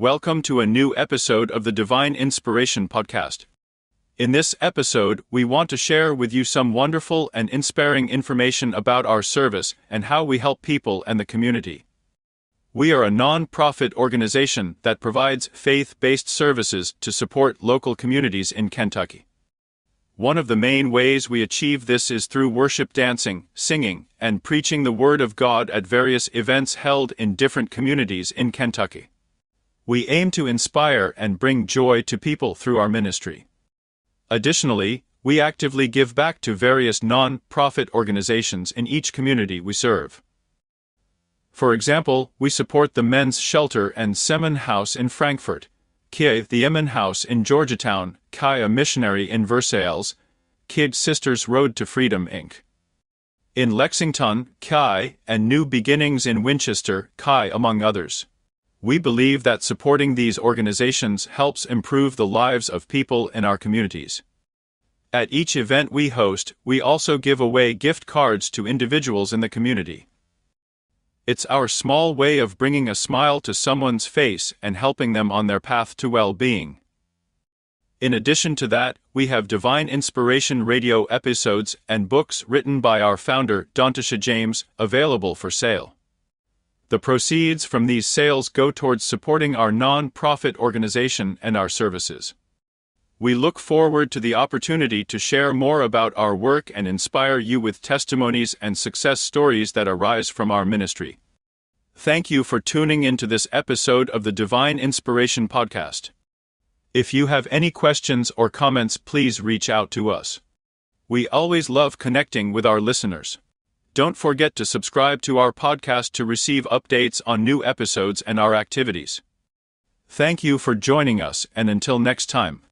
Welcome to a new episode of the Divine Inspiration Podcast. In this episode, we want to share with you some wonderful and inspiring information about our service and how we help people and the community. We are a non profit organization that provides faith based services to support local communities in Kentucky. One of the main ways we achieve this is through worship dancing, singing, and preaching the Word of God at various events held in different communities in Kentucky. We aim to inspire and bring joy to people through our ministry. Additionally, we actively give back to various non profit organizations in each community we serve. For example, we support the Men's Shelter and Simon House in Frankfort, KY the Amen House in Georgetown, KY a missionary in Versailles, KY Sisters Road to Freedom Inc. In Lexington, KY, and New Beginnings in Winchester, KY among others. We believe that supporting these organizations helps improve the lives of people in our communities. At each event we host, we also give away gift cards to individuals in the community. It's our small way of bringing a smile to someone's face and helping them on their path to well being. In addition to that, we have Divine Inspiration radio episodes and books written by our founder, Dontisha James, available for sale. The proceeds from these sales go towards supporting our non profit organization and our services. We look forward to the opportunity to share more about our work and inspire you with testimonies and success stories that arise from our ministry. Thank you for tuning into this episode of the Divine Inspiration Podcast. If you have any questions or comments, please reach out to us. We always love connecting with our listeners. Don't forget to subscribe to our podcast to receive updates on new episodes and our activities. Thank you for joining us, and until next time.